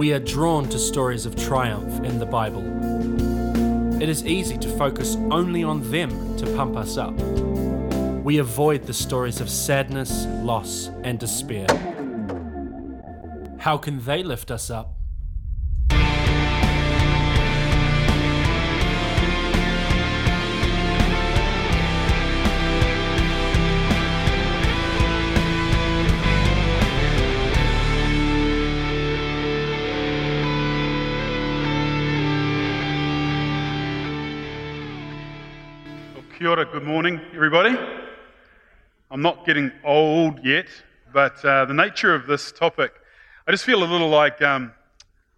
We are drawn to stories of triumph in the Bible. It is easy to focus only on them to pump us up. We avoid the stories of sadness, loss, and despair. How can they lift us up? Kia ora, good morning, everybody. I'm not getting old yet, but uh, the nature of this topic, I just feel a little like um,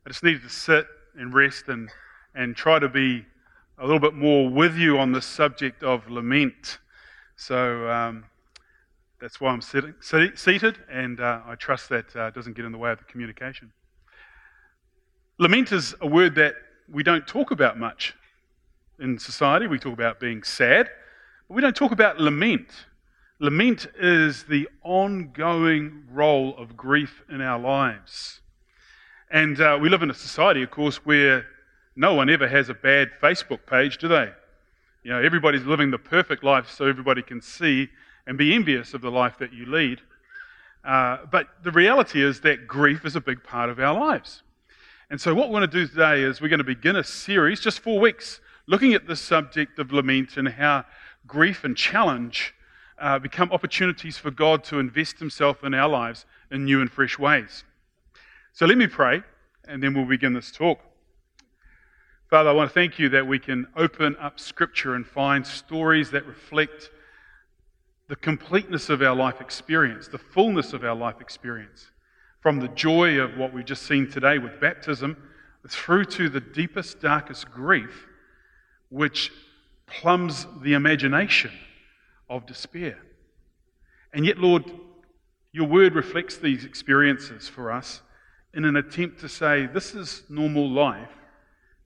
I just needed to sit and rest and, and try to be a little bit more with you on the subject of lament. So um, that's why I'm sitting, se- seated, and uh, I trust that uh, doesn't get in the way of the communication. Lament is a word that we don't talk about much in society. We talk about being sad, but we don't talk about lament. Lament is the ongoing role of grief in our lives. And uh, we live in a society, of course, where no one ever has a bad Facebook page, do they? You know, everybody's living the perfect life so everybody can see and be envious of the life that you lead. Uh, but the reality is that grief is a big part of our lives. And so, what we're going to do today is we're going to begin a series, just four weeks, looking at the subject of lament and how grief and challenge uh, become opportunities for God to invest Himself in our lives in new and fresh ways. So, let me pray, and then we'll begin this talk. Father, I want to thank you that we can open up Scripture and find stories that reflect the completeness of our life experience, the fullness of our life experience, from the joy of what we've just seen today with baptism through to the deepest, darkest grief, which plumbs the imagination of despair. And yet, Lord, your word reflects these experiences for us in an attempt to say this is normal life,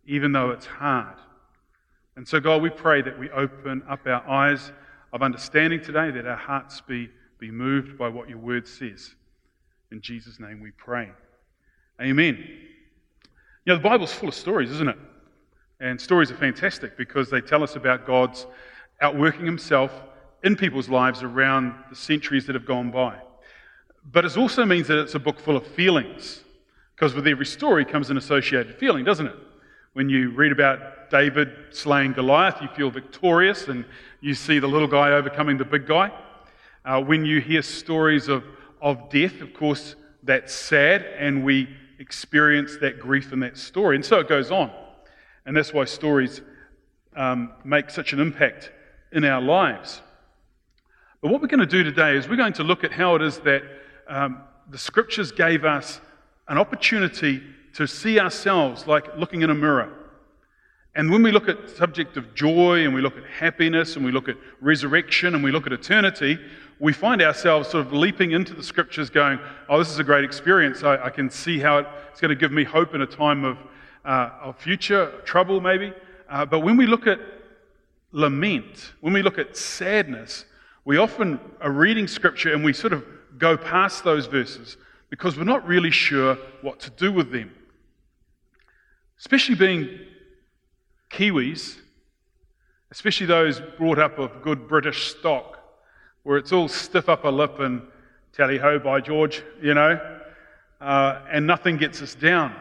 even though it's hard. And so, God, we pray that we open up our eyes of understanding today, that our hearts be, be moved by what your word says. In Jesus' name we pray. Amen. You know, the Bible's full of stories, isn't it? And stories are fantastic because they tell us about God's outworking himself in people's lives around the centuries that have gone by. But it also means that it's a book full of feelings because with every story comes an associated feeling, doesn't it? When you read about David slaying Goliath, you feel victorious and you see the little guy overcoming the big guy. Uh, when you hear stories of, of death, of course, that's sad and we experience that grief in that story. And so it goes on. And that's why stories um, make such an impact in our lives. But what we're going to do today is we're going to look at how it is that um, the scriptures gave us an opportunity to see ourselves like looking in a mirror. And when we look at the subject of joy and we look at happiness and we look at resurrection and we look at eternity, we find ourselves sort of leaping into the scriptures going, oh, this is a great experience. I, I can see how it's going to give me hope in a time of, uh, of future trouble, maybe. Uh, but when we look at lament, when we look at sadness, we often are reading scripture and we sort of go past those verses because we're not really sure what to do with them. Especially being Kiwis, especially those brought up of good British stock, where it's all stiff upper lip and tally ho by George, you know, uh, and nothing gets us down.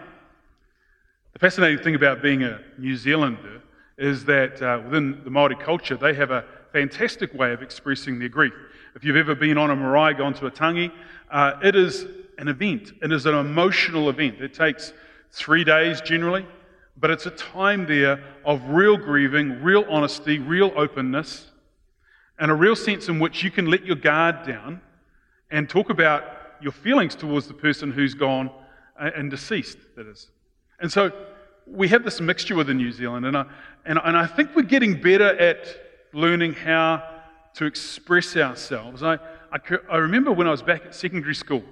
The fascinating thing about being a New Zealander is that uh, within the Maori culture, they have a fantastic way of expressing their grief. If you've ever been on a marae, gone to a tangi, uh, it is an event. It is an emotional event. It takes three days generally, but it's a time there of real grieving, real honesty, real openness, and a real sense in which you can let your guard down and talk about your feelings towards the person who's gone uh, and deceased, that is. And so we have this mixture within New Zealand, and I, and, and I think we're getting better at learning how to express ourselves. I, I, I remember when I was back at secondary school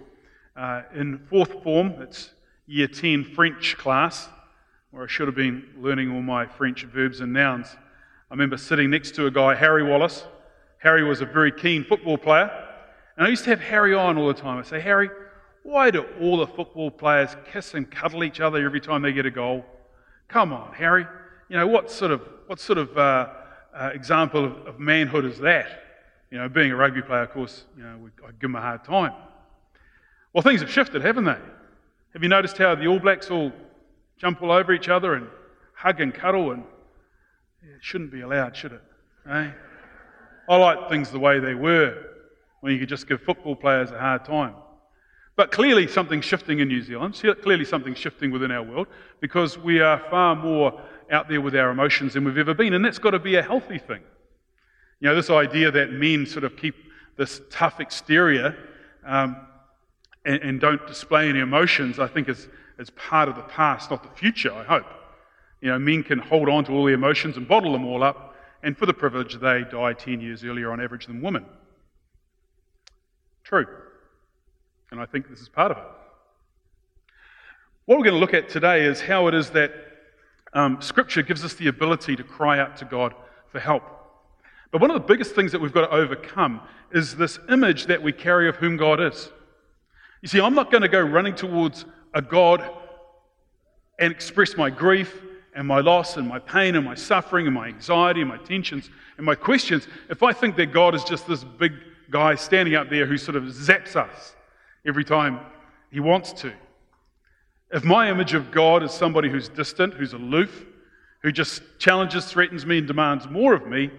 uh, in fourth form, it's year 10 French class, where I should have been learning all my French verbs and nouns. I remember sitting next to a guy, Harry Wallace. Harry was a very keen football player. And I used to have Harry on all the time. I say, Harry, Why do all the football players kiss and cuddle each other every time they get a goal? Come on, Harry. You know, what sort of, what sort of uh, uh, example of, of, manhood is that? You know, being a rugby player, of course, you know, I give them a hard time. Well, things have shifted, haven't they? Have you noticed how the All Blacks all jump all over each other and hug and cuddle? And it shouldn't be allowed, should it? Eh? I like things the way they were when you could just give football players a hard time. But clearly, something's shifting in New Zealand. Clearly, something's shifting within our world because we are far more out there with our emotions than we've ever been. And that's got to be a healthy thing. You know, this idea that men sort of keep this tough exterior um, and, and, don't display any emotions, I think is, is part of the past, not the future, I hope. You know, men can hold on to all the emotions and bottle them all up, and for the privilege, they die 10 years earlier on average than women. True. And I think this is part of it. What we're going to look at today is how it is that um, Scripture gives us the ability to cry out to God for help. But one of the biggest things that we've got to overcome is this image that we carry of whom God is. You see, I'm not going to go running towards a God and express my grief and my loss and my pain and my suffering and my anxiety and my tensions and my questions if I think that God is just this big guy standing up there who sort of zaps us every time he wants to. If my image of God is somebody who's distant, who's aloof, who just challenges, threatens me, and demands more of me,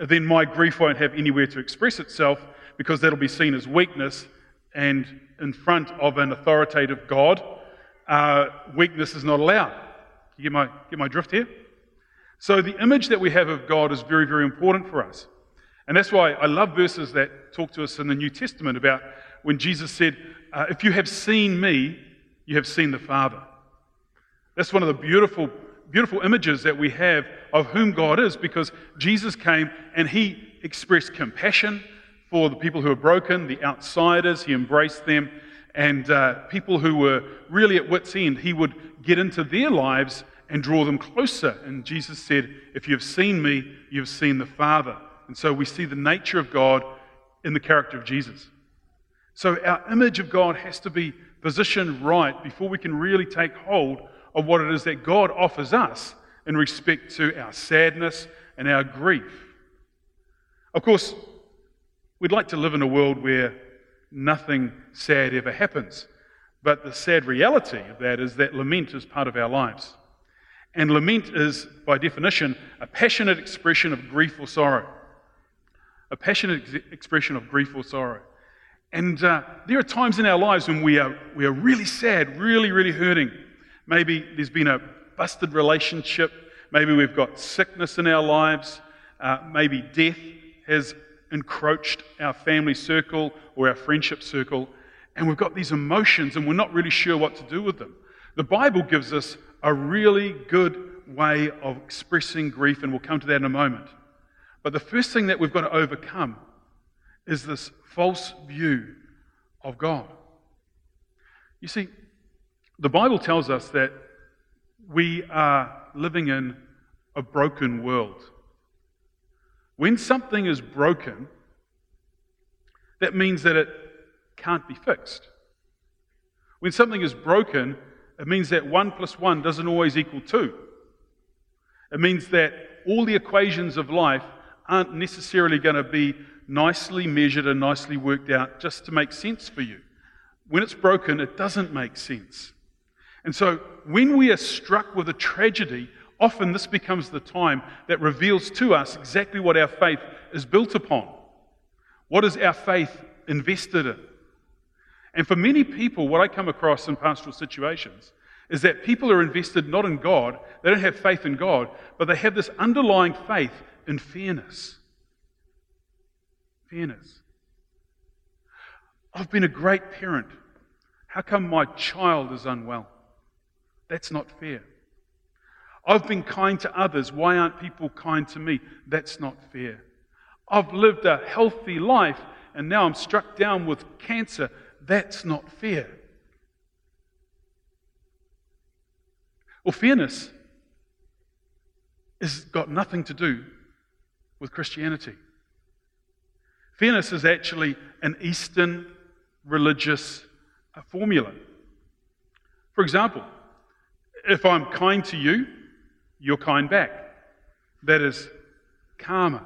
then my grief won't have anywhere to express itself because that'll be seen as weakness. And in front of an authoritative God, uh, weakness is not allowed. You get my, get my drift here? So the image that we have of God is very, very important for us. And that's why I love verses that talk to us in the New Testament about when Jesus said, uh, If you have seen me, you have seen the Father. That's one of the beautiful, beautiful images that we have of whom God is because Jesus came and he expressed compassion for the people who are broken, the outsiders. He embraced them. And uh, people who were really at wits' end, he would get into their lives and draw them closer. And Jesus said, If you've seen me, you've seen the Father. And so we see the nature of God in the character of Jesus. So our image of God has to be positioned right before we can really take hold of what it is that God offers us in respect to our sadness and our grief. Of course, we'd like to live in a world where nothing sad ever happens. But the sad reality of that is that lament is part of our lives. And lament is, by definition, a passionate expression of grief or sorrow. A passionate ex- expression of grief or sorrow. And uh, there are times in our lives when we are, we are really sad, really, really hurting. Maybe there's been a busted relationship. Maybe we've got sickness in our lives. Uh, maybe death has encroached our family circle or our friendship circle. And we've got these emotions and we're not really sure what to do with them. The Bible gives us a really good way of expressing grief, and we'll come to that in a moment. But the first thing that we've got to overcome is this false view of God. You see, the Bible tells us that we are living in a broken world. When something is broken, that means that it can't be fixed. When something is broken, it means that 1 plus 1 doesn't always equal 2. It means that all the equations of life aren't necessarily going to be nicely measured and nicely worked out just to make sense for you. When it's broken, it doesn't make sense. And so, when we are struck with a tragedy, often this becomes the time that reveals to us exactly what our faith is built upon. What is our faith invested in? And for many people, what I come across in pastoral situations is that people are invested not in God, they don't have faith in God, but they have this underlying faith in fairness fairness. I've been a great parent. How come my child is unwell? That's not fair. I've been kind to others. Why aren't people kind to me? That's not fair. I've lived a healthy life and now I'm struck down with cancer. That's not fair. Well, fairness has got nothing to do with Christianity. Fairness is actually an Eastern religious uh, formula. For example, if I'm kind to you, you're kind back. That is karma.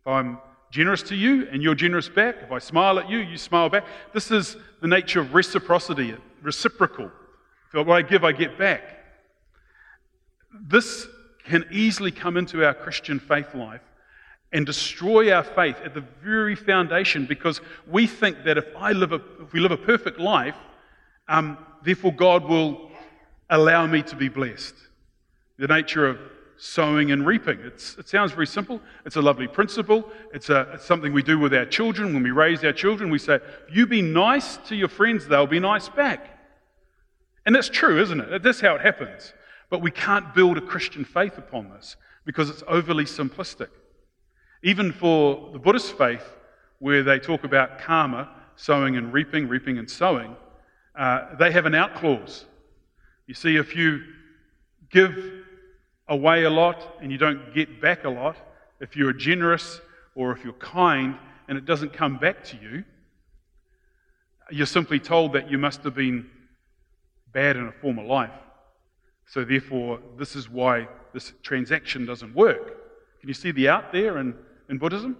If I'm generous to you and you're generous back, if I smile at you, you smile back. This is the nature of reciprocity, reciprocal. If what I give, I get back. This can easily come into our Christian faith life and destroy our faith at the very foundation because we think that if, I live a, if we live a perfect life, um, therefore God will allow me to be blessed. The nature of sowing and reaping. It's, it sounds very simple. It's a lovely principle. It's, a, it's something we do with our children. When we raise our children, we say, You be nice to your friends, they'll be nice back. And that's true, isn't it? That's how it happens. But we can't build a Christian faith upon this because it's overly simplistic. Even for the Buddhist faith, where they talk about karma, sowing and reaping, reaping and sowing, uh, they have an out clause. You see, if you give away a lot and you don't get back a lot, if you're generous or if you're kind and it doesn't come back to you, you're simply told that you must have been bad in a former life. So, therefore, this is why this transaction doesn't work. Can you see the out there in in Buddhism.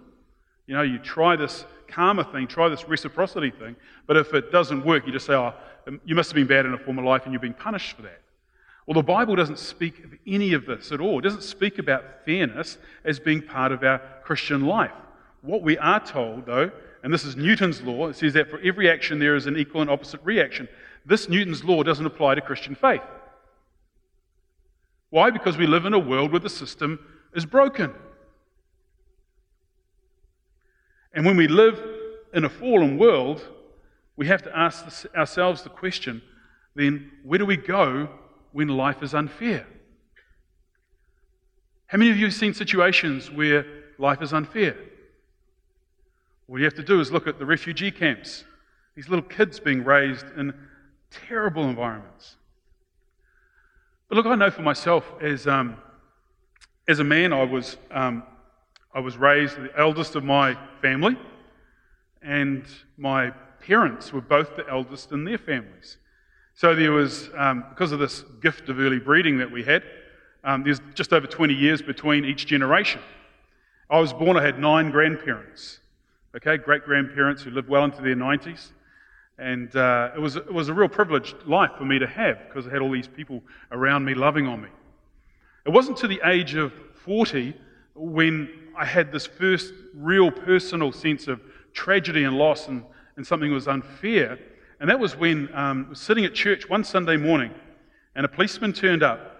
You know, you try this karma thing, try this reciprocity thing, but if it doesn't work, you just say, oh, um, you must have been bad in a former life and you're being punished for that. Well, the Bible doesn't speak of any of this at all. It doesn't speak about fairness as being part of our Christian life. What we are told, though, and this is Newton's law, it says that for every action there is an equal and opposite reaction. This Newton's law doesn't apply to Christian faith. Why? Because we live in a world where the system is broken. And when we live in a fallen world, we have to ask ourselves the question then, where do we go when life is unfair? How many of you have seen situations where life is unfair? All you have to do is look at the refugee camps, these little kids being raised in terrible environments. But look, I know for myself, as, um, as a man, I was um, I was raised the eldest of my family, and my parents were both the eldest in their families. So there was, um, because of this gift of early breeding that we had, um, there's just over 20 years between each generation. I was born, I had nine grandparents, okay, great grandparents who lived well into their 90s. And uh, it, was, it was a real privileged life for me to have because I had all these people around me loving on me. It wasn't to the age of 40 when I had this first real personal sense of tragedy and loss and, and something was unfair. And that was when um, I was sitting at church one Sunday morning and a policeman turned up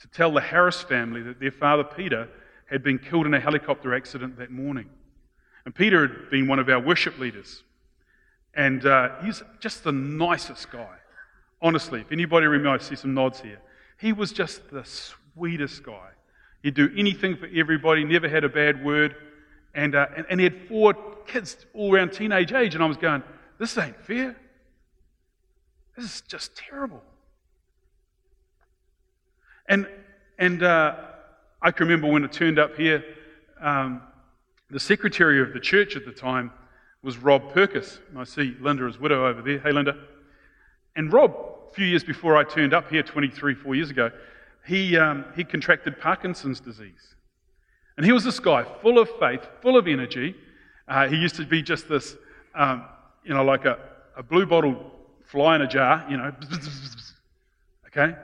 to tell the Harris family that their father Peter had been killed in a helicopter accident that morning. And Peter had been one of our worship leaders. And uh, he's just the nicest guy. Honestly, if anybody remembers, I see some nods here. He was just the sweetest guy. He'd do anything for everybody, never had a bad word. And, uh, and, and he had four kids all around teenage age. And I was going, this ain't fair. This is just terrible. And, and uh, I can remember when it turned up here, um, the secretary of the church at the time was Rob Perkis. I see Linda's widow over there. Hey, Linda. And Rob, a few years before I turned up here, 23, four years ago, he, um, he contracted Parkinson's disease. And he was this guy, full of faith, full of energy. Uh, he used to be just this, um, you know, like a, a blue bottle fly in a jar, you know. Okay?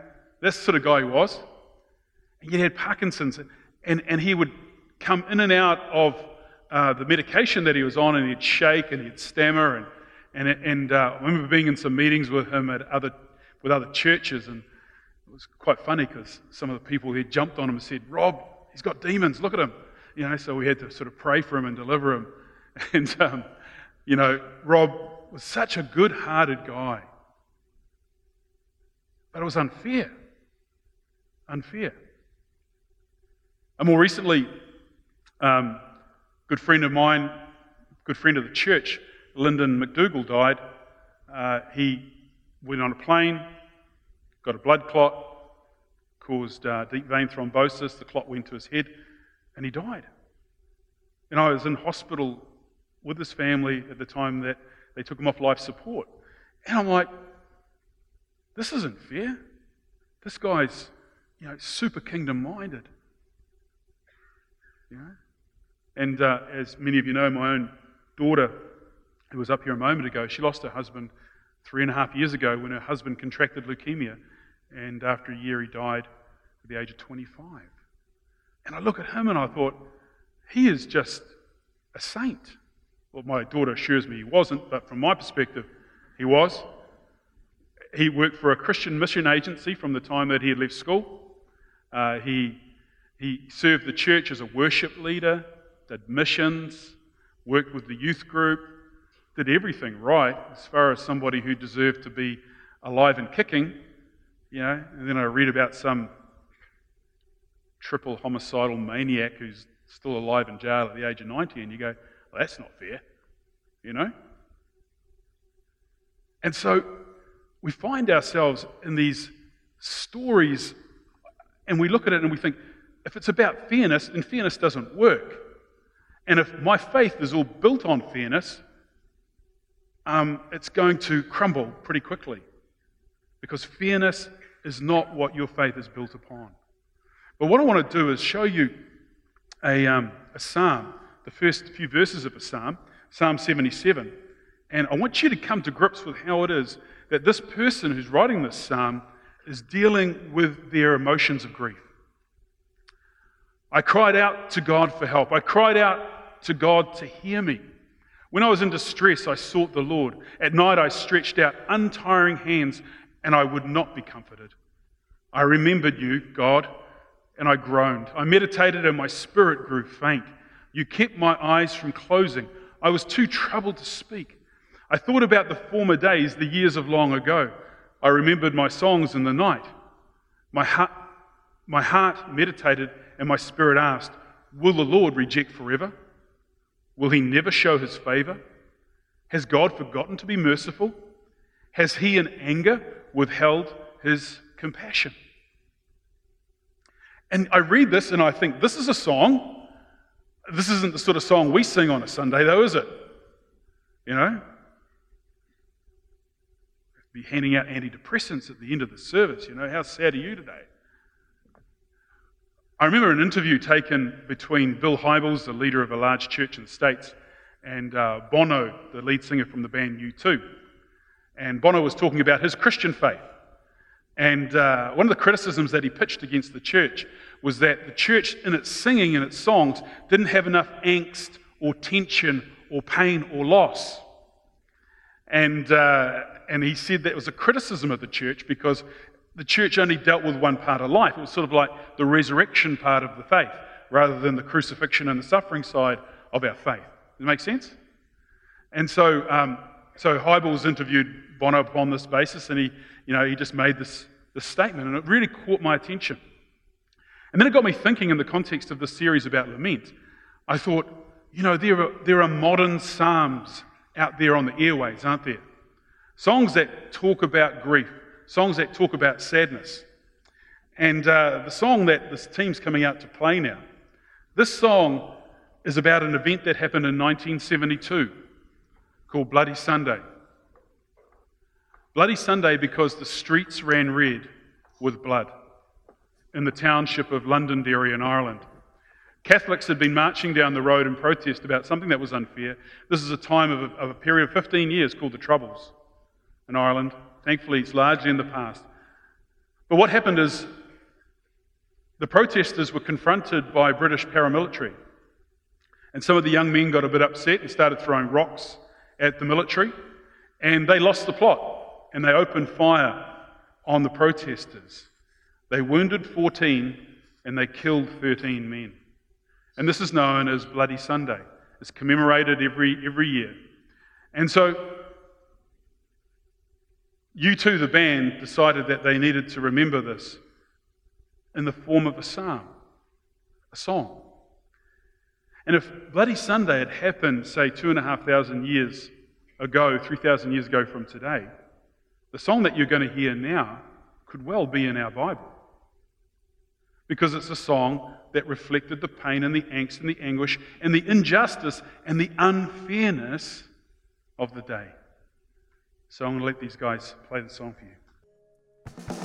That's sort of guy he was. And he had Parkinson's. And, and he would come in and out of uh, the medication that he was on, and he'd shake and he'd stammer. And, and, and uh, I remember being in some meetings with him at other, with other churches, and was quite funny because some of the people here jumped on him and said, Rob, he's got demons, look at him. You know, so we had to sort of pray for him and deliver him. And, um, you know, Rob was such a good hearted guy. But it was unfair. Unfair. And more recently, um, good friend of mine, good friend of the church, Lyndon McDougall, died. Uh, he went on a plane, got a blood clot, caused uh, deep vein thrombosis. The clot went to his head, and he died. And I was in hospital with his family at the time that they took him off life support. And I'm like, this isn't fair. This guy's, you know, super kingdom minded. You know? And uh, as many of you know, my own daughter, who was up here a moment ago, she lost her husband three and a half years ago when her husband contracted leukemia. And after a year, he died at the age of 25. And I look at him and I thought, he is just a saint. Well, my daughter assures me he wasn't, but from my perspective, he was. He worked for a Christian mission agency from the time that he had left school. Uh, he, he served the church as a worship leader, did missions, worked with the youth group, did everything right as far as somebody who deserved to be alive and kicking. You know, and then I read about some triple homicidal maniac who's still alive in jail at the age of 90, and you go, well, that's not fair, you know? And so we find ourselves in these stories, and we look at it and we think, if it's about fairness, then fairness doesn't work. And if my faith is all built on fairness, um, it's going to crumble pretty quickly. Because fairness is not what your faith is built upon. But what I want to do is show you a, um, a psalm, the first few verses of a psalm, Psalm 77. And I want you to come to grips with how it is that this person who's writing this psalm is dealing with their emotions of grief. I cried out to God for help. I cried out to God to hear me. When I was in distress, I sought the Lord. At night, I stretched out untiring hands, and I would not be comforted. I remembered you, God and I groaned. I meditated, and my spirit grew faint. You kept my eyes from closing. I was too troubled to speak. I thought about the former days, the years of long ago. I remembered my songs in the night. My heart, my heart meditated, and my spirit asked, Will the Lord reject forever? Will he never show his favor? Has God forgotten to be merciful? Has he in anger withheld his compassion? And I read this and I think, this is a song. This isn't the sort of song we sing on a Sunday, though, is it? You know? Be handing out antidepressants at the end of the service. You know, how sad are you today? I remember an interview taken between Bill Hybels, the leader of a large church in the States, and uh, Bono, the lead singer from the band U2. And Bono was talking about his Christian faith. And uh, one of the criticisms that he pitched against the church was that the church, in its singing and its songs, didn't have enough angst or tension or pain or loss. And, uh, and he said that was a criticism of the church because the church only dealt with one part of life. It was sort of like the resurrection part of the faith rather than the crucifixion and the suffering side of our faith. Does it make sense? And so, um, so Hybels interviewed Bono upon this basis, and he, you know, he just made this, this statement, and it really caught my attention. And then it got me thinking in the context of the series about lament. I thought, you know, there are, there are modern psalms out there on the airways, aren't there? Songs that talk about grief, songs that talk about sadness. And uh, the song that this team's coming out to play now, this song is about an event that happened in 1972 called Bloody Sunday. Bloody Sunday because the streets ran red with blood in the township of Londonderry in Ireland. Catholics had been marching down the road in protest about something that was unfair. This is a time of a, of a period of 15 years called the Troubles in Ireland. Thankfully, it's largely in the past. But what happened is the protesters were confronted by British paramilitary. And some of the young men got a bit upset and started throwing rocks at the military. And they lost the plot and they opened fire on the protesters. They wounded 14 and they killed 13 men. And this is known as Bloody Sunday. It's commemorated every, every year. And so, U2, the band, decided that they needed to remember this in the form of a psalm, a song. And if Bloody Sunday had happened, say, two and a half thousand years ago, 3,000 years ago from today, the song that you're going to hear now could well be in our Bible. Because it's a song that reflected the pain and the angst and the anguish and the injustice and the unfairness of the day. So I'm going to let these guys play the song for you.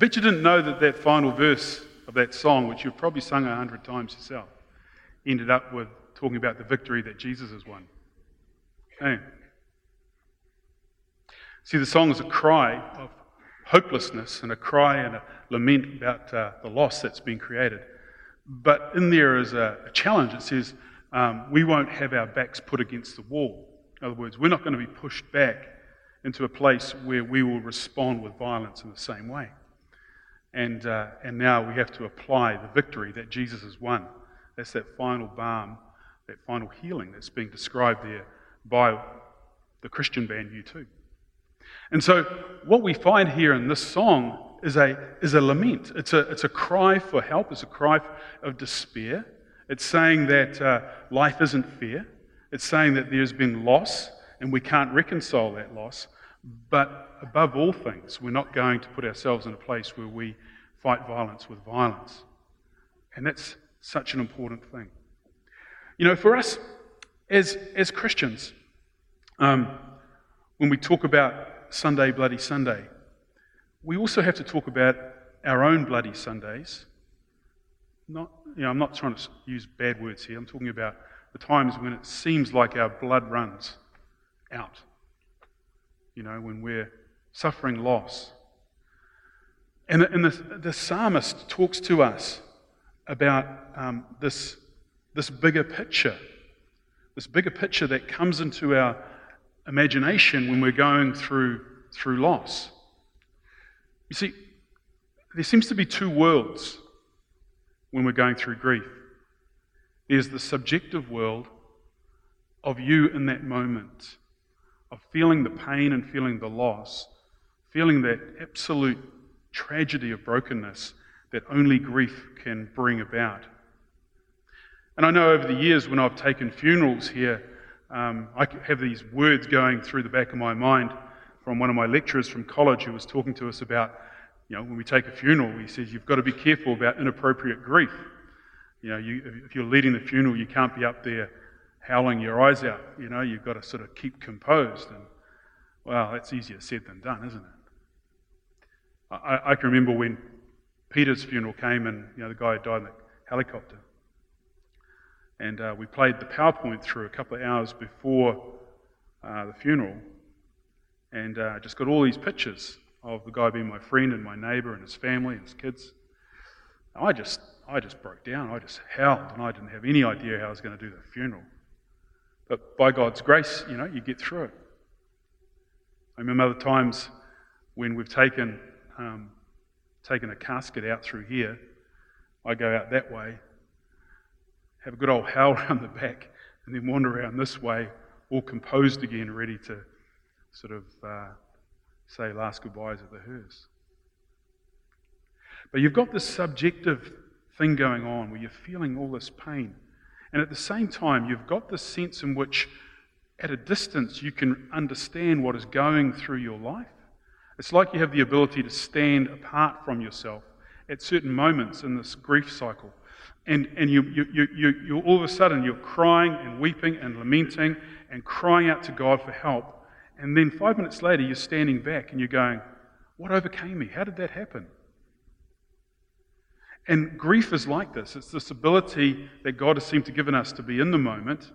bet you didn't know that that final verse of that song, which you've probably sung a hundred times yourself, ended up with talking about the victory that Jesus has won. Hey. See, the song is a cry of hopelessness and a cry and a lament about uh, the loss that's been created. But in there is a, a challenge. It says, um, we won't have our backs put against the wall. In other words, we're not going to be pushed back into a place where we will respond with violence in the same way. And, uh, and now we have to apply the victory that Jesus has won. That's that final balm, that final healing that's being described there by the Christian band U2. And so, what we find here in this song is a, is a lament. It's a, it's a cry for help, it's a cry of despair. It's saying that uh, life isn't fair, it's saying that there's been loss, and we can't reconcile that loss. But above all things, we're not going to put ourselves in a place where we fight violence with violence. And that's such an important thing. You know, for us as, as Christians, um, when we talk about Sunday, Bloody Sunday, we also have to talk about our own Bloody Sundays. Not, you know, I'm not trying to use bad words here. I'm talking about the times when it seems like our blood runs out. You know, when we're suffering loss. And the, and the, the psalmist talks to us about um, this, this bigger picture, this bigger picture that comes into our imagination when we're going through, through loss. You see, there seems to be two worlds when we're going through grief. There's the subjective world of you in that moment, of feeling the pain and feeling the loss, feeling that absolute tragedy of brokenness that only grief can bring about. And I know over the years when I've taken funerals here, um, I have these words going through the back of my mind from one of my lecturers from college who was talking to us about, you know, when we take a funeral, he says, you've got to be careful about inappropriate grief. You know, you, if you're leading the funeral, you can't be up there howling your eyes out. You know, you've got to sort of keep composed. And, well, that's easier said than done, isn't it? I, I can remember when Peter's funeral came and, you know, the guy died in the helicopter. And uh, we played the PowerPoint through a couple of hours before uh, the funeral and uh, just got all these pictures of the guy being my friend and my neighbor and his family and his kids. I just, I just broke down. I just howled, and I didn't have any idea how I was going to do the funeral. But by God's grace, you know, you get through it. I remember other times when we've taken, um, taken a casket out through here. I go out that way, have a good old howl around the back, and then wander around this way, all composed again, ready to sort of uh, say last goodbyes at the hearse. But you've got this subjective thing going on where you're feeling all this pain. And at the same time, you've got this sense in which, at a distance, you can understand what is going through your life. It's like you have the ability to stand apart from yourself at certain moments in this grief cycle. And, and you, you, you, you, you all of a sudden, you're crying and weeping and lamenting and crying out to God for help. And then five minutes later, you're standing back and you're going, What overcame me? How did that happen? And grief is like this it's this ability that God has seemed to given us to be in the moment,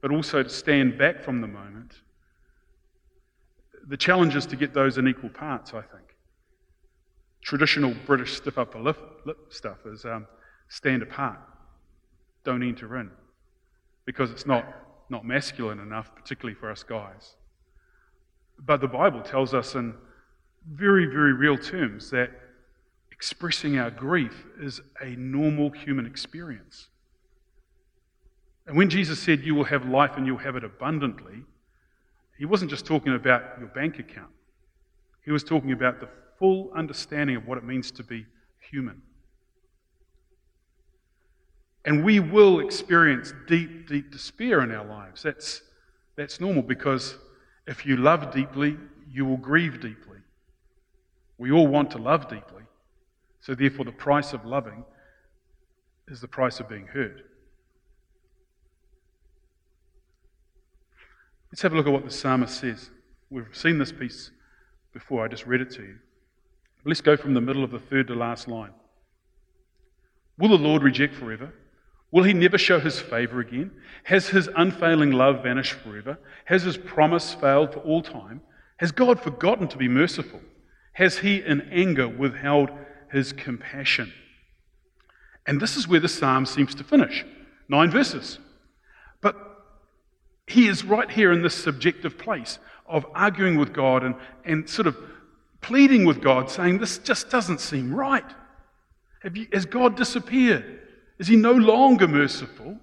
but also to stand back from the moment. The challenge is to get those in equal parts, I think. Traditional British stiff upper lip, lip stuff is um, stand apart, don't enter in, because it's not, not masculine enough, particularly for us guys. But the Bible tells us in very, very real terms that expressing our grief is a normal human experience. And when Jesus said, You will have life and you'll have it abundantly, he wasn't just talking about your bank account, he was talking about the full understanding of what it means to be human. And we will experience deep, deep despair in our lives. That's, that's normal because if you love deeply, you will grieve deeply. We all want to love deeply. So, therefore, the price of loving is the price of being heard. Let's have a look at what the psalmist says. We've seen this piece before, I just read it to you. Let's go from the middle of the third to last line. Will the Lord reject forever? Will he never show his favor again? Has his unfailing love vanished forever? Has his promise failed for all time? Has God forgotten to be merciful? Has he in anger withheld his compassion? And this is where the psalm seems to finish nine verses. But he is right here in this subjective place of arguing with God and, and sort of pleading with God, saying, This just doesn't seem right. You, has God disappeared? Is he no longer merciful?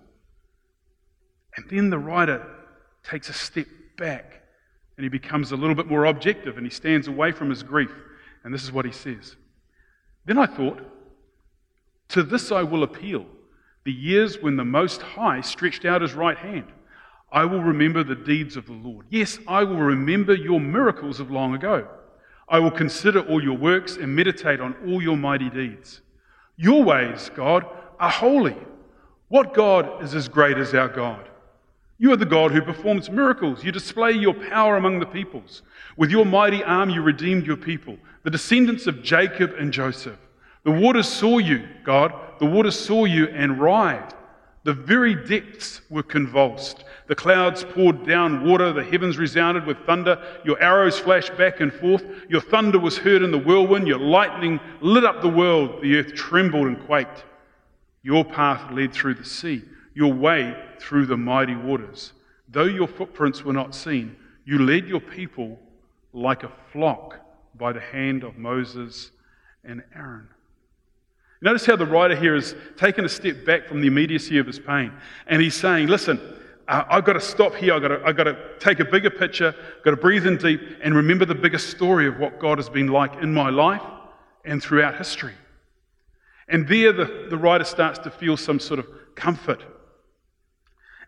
And then the writer takes a step back and he becomes a little bit more objective and he stands away from his grief. And this is what he says. Then I thought, To this I will appeal, the years when the Most High stretched out his right hand. I will remember the deeds of the Lord. Yes, I will remember your miracles of long ago. I will consider all your works and meditate on all your mighty deeds. Your ways, God, are holy. What God is as great as our God? You are the God who performs miracles. You display your power among the peoples. With your mighty arm, you redeemed your people, the descendants of Jacob and Joseph. The waters saw you, God. The waters saw you and writhed. The very depths were convulsed. The clouds poured down water. The heavens resounded with thunder. Your arrows flashed back and forth. Your thunder was heard in the whirlwind. Your lightning lit up the world. The earth trembled and quaked. Your path led through the sea your way through the mighty waters. Though your footprints were not seen, you led your people like a flock by the hand of Moses and Aaron. Notice how the writer here has taken a step back from the immediacy of his pain. And he's saying, listen, I've got to stop here. I've got, to, I've got to take a bigger picture. I've got to breathe in deep and remember the bigger story of what God has been like in my life and throughout history. And there the, the writer starts to feel some sort of comfort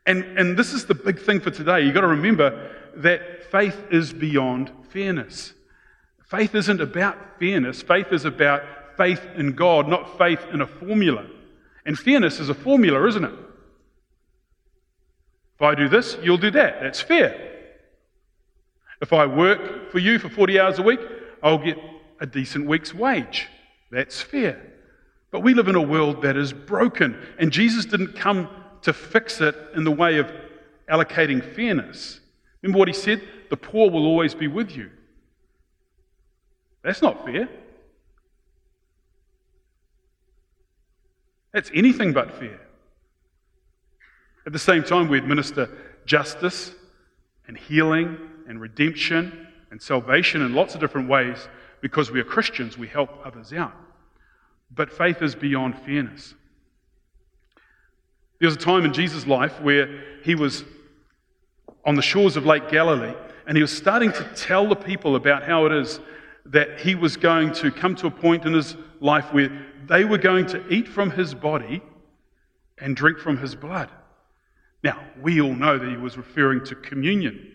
and, and this is the big thing for today. You've got to remember that faith is beyond fairness. Faith isn't about fairness, faith is about faith in God, not faith in a formula. And fairness is a formula, isn't it? If I do this, you'll do that. That's fair. If I work for you for 40 hours a week, I'll get a decent week's wage. That's fair. But we live in a world that is broken, and Jesus didn't come to fix it in the way of allocating fairness. Remember what he said? The poor will always be with you. That's not fair. That's anything but fair. At the same time, we administer justice and healing and redemption and salvation in lots of different ways because we are Christians, we help others out. But faith is beyond fairness. There was a time in Jesus' life where he was on the shores of Lake Galilee and he was starting to tell the people about how it is that he was going to come to a point in his life where they were going to eat from his body and drink from his blood. Now, we all know that he was referring to communion,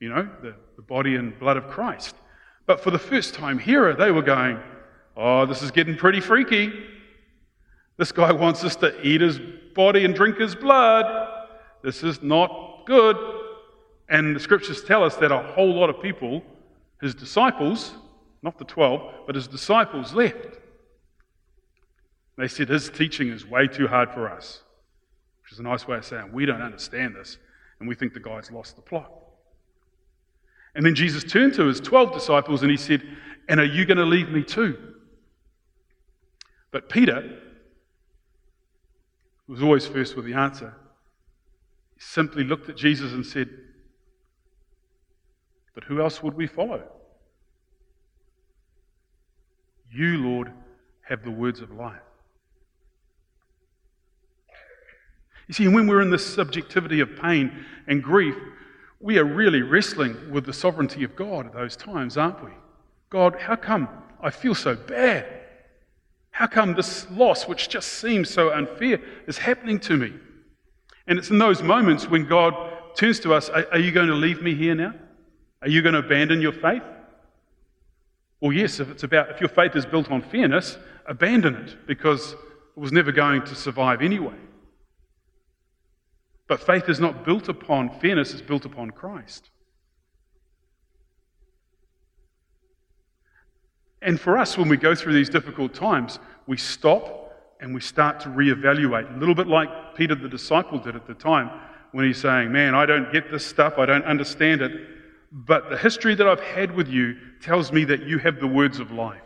you know, the, the body and blood of Christ. But for the first time here, they were going, Oh, this is getting pretty freaky. This guy wants us to eat his body and drink his blood. This is not good. And the scriptures tell us that a whole lot of people, his disciples, not the 12, but his disciples left. They said his teaching is way too hard for us, which is a nice way of saying we don't understand this and we think the guy's lost the plot. And then Jesus turned to his 12 disciples and he said, And are you going to leave me too? But Peter, was always first with the answer. He simply looked at Jesus and said, But who else would we follow? You, Lord, have the words of life. You see, when we're in this subjectivity of pain and grief, we are really wrestling with the sovereignty of God at those times, aren't we? God, how come I feel so bad? How come this loss, which just seems so unfair, is happening to me? And it's in those moments when God turns to us Are, are you going to leave me here now? Are you going to abandon your faith? Well, yes, if it's about if your faith is built on fairness, abandon it because it was never going to survive anyway. But faith is not built upon fairness, it's built upon Christ. And for us, when we go through these difficult times, we stop and we start to reevaluate. A little bit like Peter the disciple did at the time when he's saying, Man, I don't get this stuff, I don't understand it. But the history that I've had with you tells me that you have the words of life.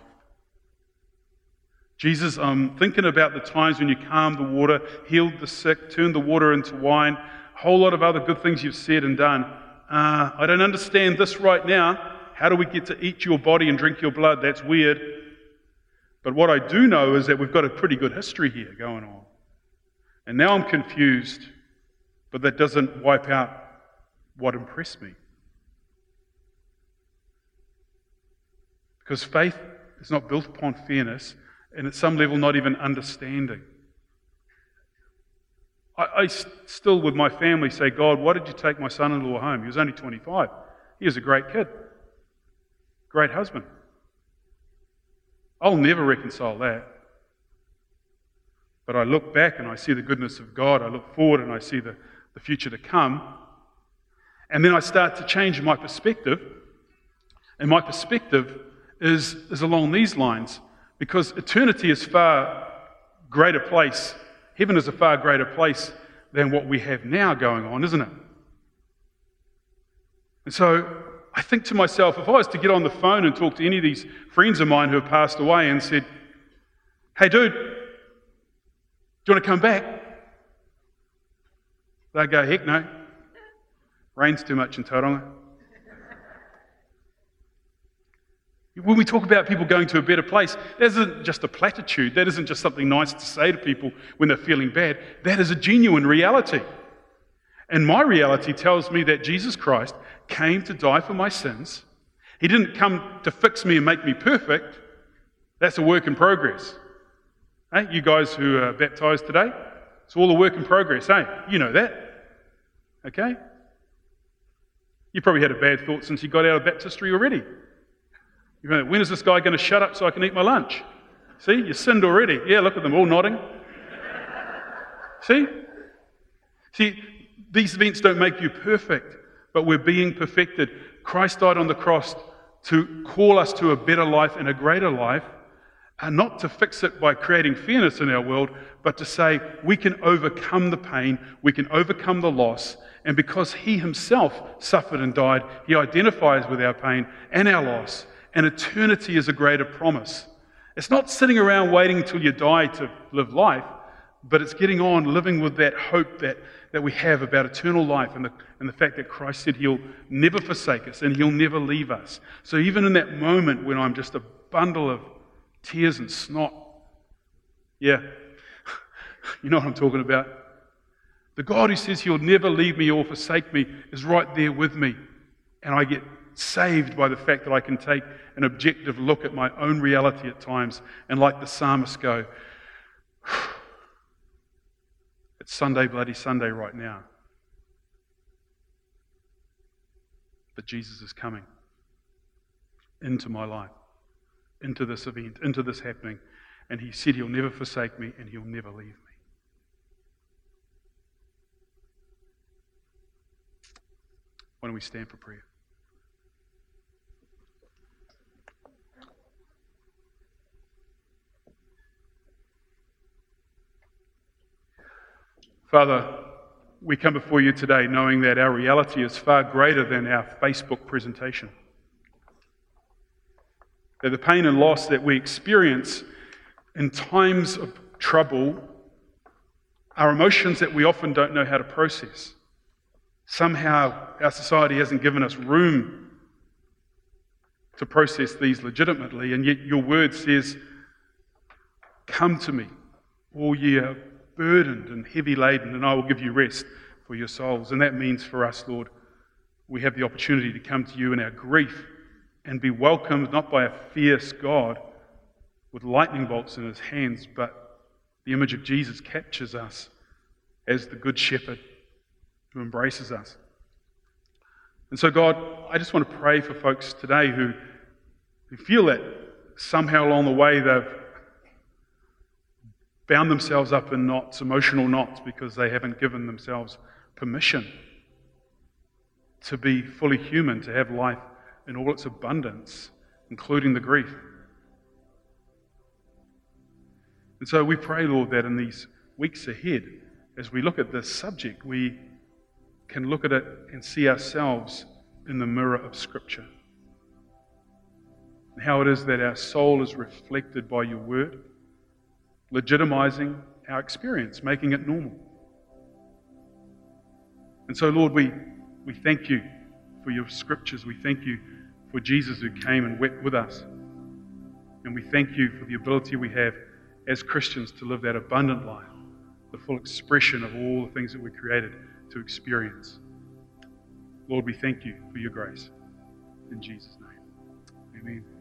Jesus, I'm thinking about the times when you calmed the water, healed the sick, turned the water into wine, a whole lot of other good things you've said and done. Uh, I don't understand this right now, how do we get to eat your body and drink your blood? That's weird. But what I do know is that we've got a pretty good history here going on. And now I'm confused, but that doesn't wipe out what impressed me. Because faith is not built upon fairness, and at some level, not even understanding. I, I still, with my family, say, God, why did you take my son in law home? He was only 25. He was a great kid, great husband. I'll never reconcile that. But I look back and I see the goodness of God. I look forward and I see the, the future to come. And then I start to change my perspective. And my perspective is, is along these lines because eternity is far greater place. Heaven is a far greater place than what we have now going on, isn't it? And so I think to myself, if I was to get on the phone and talk to any of these friends of mine who have passed away and said, Hey, dude, do you want to come back? They'd go, Heck no. Rains too much in Tauranga. When we talk about people going to a better place, that isn't just a platitude. That isn't just something nice to say to people when they're feeling bad. That is a genuine reality. And my reality tells me that Jesus Christ came to die for my sins. He didn't come to fix me and make me perfect. That's a work in progress. Hey, you guys who are baptized today, it's all a work in progress, hey? You know that. Okay? You probably had a bad thought since you got out of baptistry already. You when is this guy going to shut up so I can eat my lunch? See, you sinned already. Yeah, look at them all nodding. See? See, these events don't make you perfect, but we're being perfected. Christ died on the cross to call us to a better life and a greater life, and not to fix it by creating fairness in our world, but to say we can overcome the pain, we can overcome the loss, and because He Himself suffered and died, He identifies with our pain and our loss, and eternity is a greater promise. It's not sitting around waiting until you die to live life, but it's getting on, living with that hope that, that we have about eternal life and the, and the fact that Christ said He'll never forsake us and He'll never leave us. So even in that moment when I'm just a bundle of tears and snot, yeah, you know what I'm talking about. The God who says He'll never leave me or forsake me is right there with me. And I get saved by the fact that I can take an objective look at my own reality at times and, like the psalmist, go, It's Sunday, bloody Sunday right now. But Jesus is coming into my life, into this event, into this happening. And He said He'll never forsake me and He'll never leave me. Why don't we stand for prayer? Father, we come before you today knowing that our reality is far greater than our Facebook presentation. That the pain and loss that we experience in times of trouble are emotions that we often don't know how to process. Somehow, our society hasn't given us room to process these legitimately, and yet your word says, Come to me, all ye burdened and heavy laden, and I will give you rest for your souls. And that means for us, Lord, we have the opportunity to come to you in our grief and be welcomed not by a fierce God with lightning bolts in his hands, but the image of Jesus captures us as the good shepherd who embraces us. And so, God, I just want to pray for folks today who, who feel that somehow along the way they've bound themselves up in knots, emotional knots, because they haven't given themselves permission to be fully human, to have life in all its abundance, including the grief. And so we pray, Lord, that in these weeks ahead, as we look at this subject, we can look at it and see ourselves in the mirror of Scripture. And how it is that our soul is reflected by your word legitimizing our experience, making it normal. And so, Lord, we, we thank you for your scriptures. We thank you for Jesus who came and wept with us. And we thank you for the ability we have as Christians to live that abundant life, the full expression of all the things that we're created to experience. Lord, we thank you for your grace. In Jesus' name. Amen.